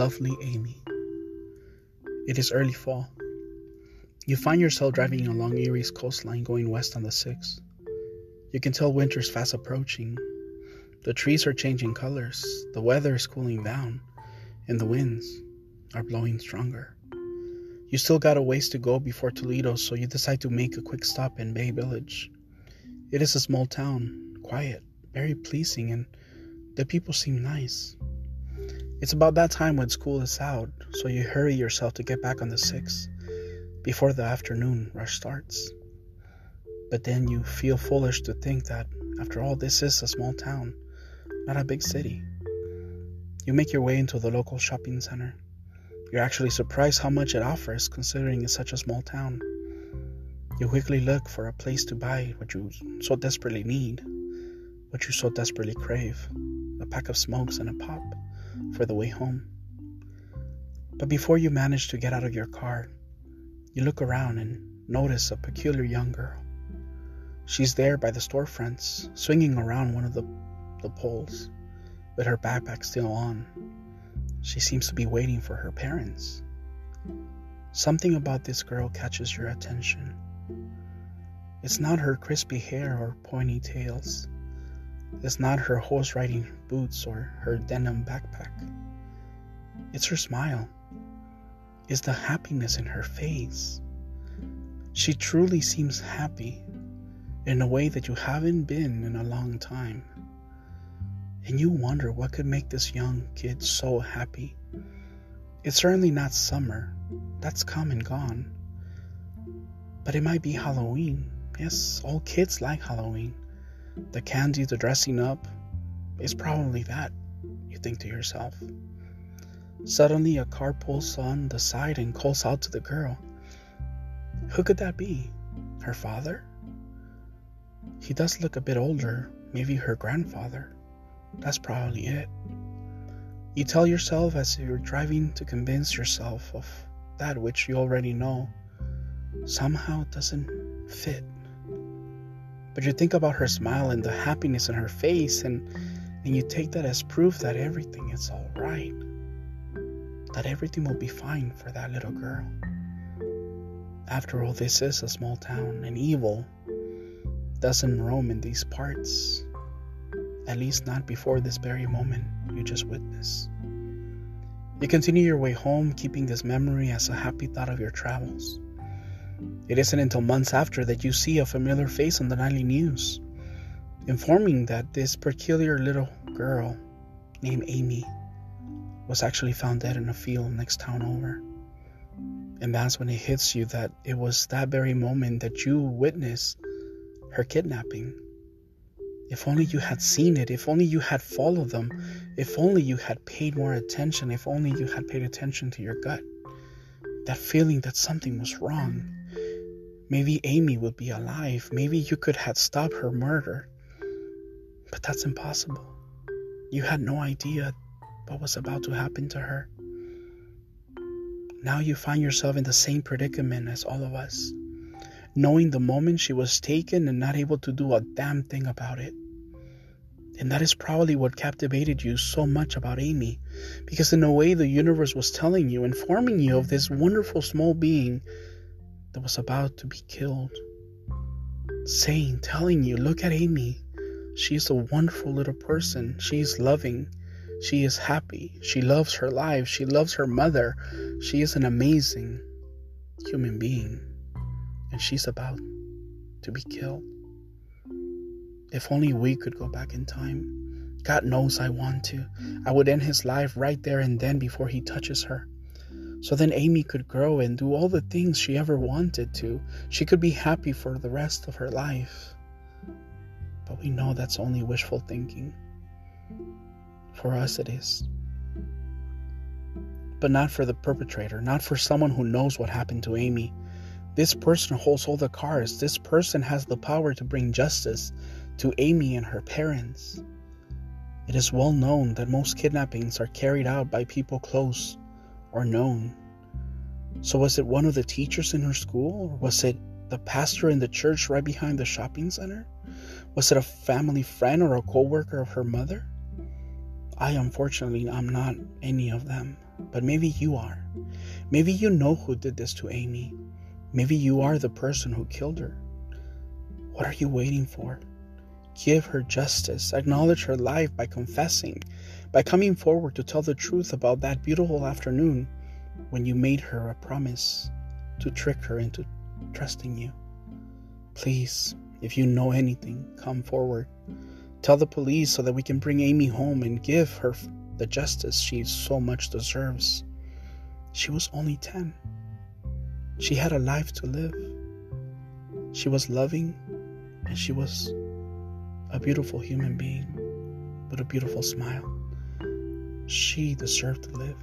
Lovely Amy. It is early fall. You find yourself driving along Erie's coastline going west on the 6th. You can tell winter's fast approaching. The trees are changing colors, the weather is cooling down, and the winds are blowing stronger. You still got a ways to go before Toledo, so you decide to make a quick stop in Bay Village. It is a small town, quiet, very pleasing, and the people seem nice. It's about that time when school is out, so you hurry yourself to get back on the 6 before the afternoon rush starts. But then you feel foolish to think that, after all, this is a small town, not a big city. You make your way into the local shopping center. You're actually surprised how much it offers considering it's such a small town. You quickly look for a place to buy what you so desperately need, what you so desperately crave a pack of smokes and a pop for the way home. But before you manage to get out of your car, you look around and notice a peculiar young girl. She's there by the storefronts, swinging around one of the, the poles, with her backpack still on. She seems to be waiting for her parents. Something about this girl catches your attention. It's not her crispy hair or pointy tails. It's not her horse riding boots or her denim backpack. It's her smile. It's the happiness in her face. She truly seems happy in a way that you haven't been in a long time. And you wonder what could make this young kid so happy. It's certainly not summer, that's come and gone. But it might be Halloween. Yes, all kids like Halloween. The candy, the dressing up, is probably that, you think to yourself. Suddenly, a car pulls on the side and calls out to the girl. Who could that be? Her father? He does look a bit older, maybe her grandfather. That's probably it. You tell yourself as you're driving to convince yourself of that which you already know somehow doesn't fit. But you think about her smile and the happiness in her face, and, and you take that as proof that everything is all right, that everything will be fine for that little girl. After all, this is a small town, and evil doesn't roam in these parts, at least not before this very moment you just witnessed. You continue your way home, keeping this memory as a happy thought of your travels. It isn't until months after that you see a familiar face on the nightly news, informing that this peculiar little girl named Amy was actually found dead in a field next town over. And that's when it hits you that it was that very moment that you witnessed her kidnapping. If only you had seen it, if only you had followed them, if only you had paid more attention, if only you had paid attention to your gut. That feeling that something was wrong Maybe Amy would be alive. Maybe you could have stopped her murder. But that's impossible. You had no idea what was about to happen to her. Now you find yourself in the same predicament as all of us, knowing the moment she was taken and not able to do a damn thing about it. And that is probably what captivated you so much about Amy, because in a way the universe was telling you, informing you of this wonderful small being that was about to be killed, saying, telling you, look at Amy. She is a wonderful little person. She is loving. She is happy. She loves her life. She loves her mother. She is an amazing human being. And she's about to be killed. If only we could go back in time. God knows I want to. I would end his life right there and then before he touches her. So then Amy could grow and do all the things she ever wanted to. She could be happy for the rest of her life. But we know that's only wishful thinking. For us, it is. But not for the perpetrator, not for someone who knows what happened to Amy. This person holds all the cards. This person has the power to bring justice to Amy and her parents. It is well known that most kidnappings are carried out by people close or known. So, was it one of the teachers in her school? Or was it the pastor in the church right behind the shopping center? Was it a family friend or a co worker of her mother? I unfortunately am not any of them. But maybe you are. Maybe you know who did this to Amy. Maybe you are the person who killed her. What are you waiting for? Give her justice. Acknowledge her life by confessing, by coming forward to tell the truth about that beautiful afternoon when you made her a promise to trick her into trusting you. Please, if you know anything, come forward. Tell the police so that we can bring Amy home and give her the justice she so much deserves. She was only 10. She had a life to live. She was loving and she was a beautiful human being with a beautiful smile. She deserved to live.